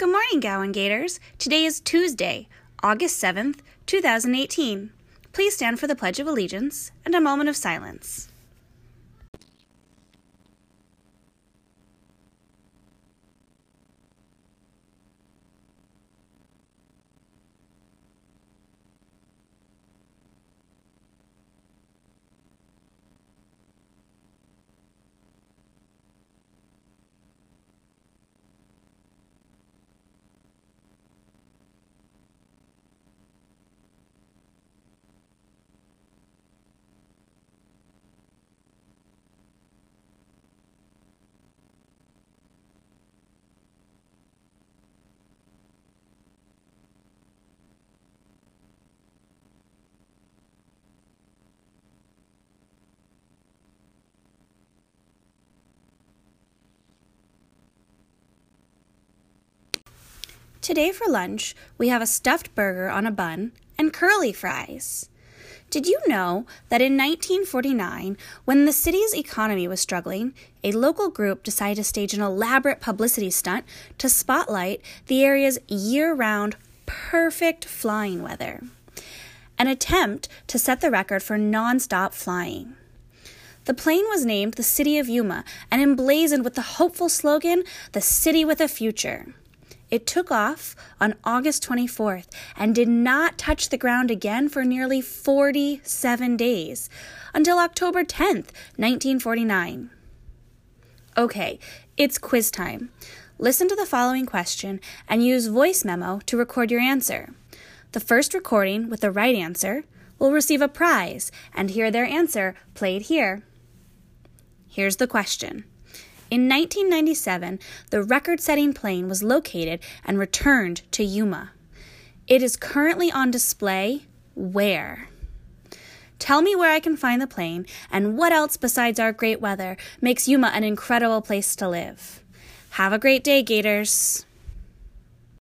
Good morning, Gowan Gators. Today is Tuesday, August 7th, 2018. Please stand for the Pledge of Allegiance and a moment of silence. Today for lunch, we have a stuffed burger on a bun and curly fries. Did you know that in 1949, when the city's economy was struggling, a local group decided to stage an elaborate publicity stunt to spotlight the area's year round perfect flying weather? An attempt to set the record for non-stop flying. The plane was named the City of Yuma and emblazoned with the hopeful slogan, The City with a Future. It took off on August 24th and did not touch the ground again for nearly 47 days until October 10th, 1949. Okay, it's quiz time. Listen to the following question and use voice memo to record your answer. The first recording with the right answer will receive a prize and hear their answer played here. Here's the question. In 1997, the record setting plane was located and returned to Yuma. It is currently on display where? Tell me where I can find the plane and what else besides our great weather makes Yuma an incredible place to live. Have a great day, Gators.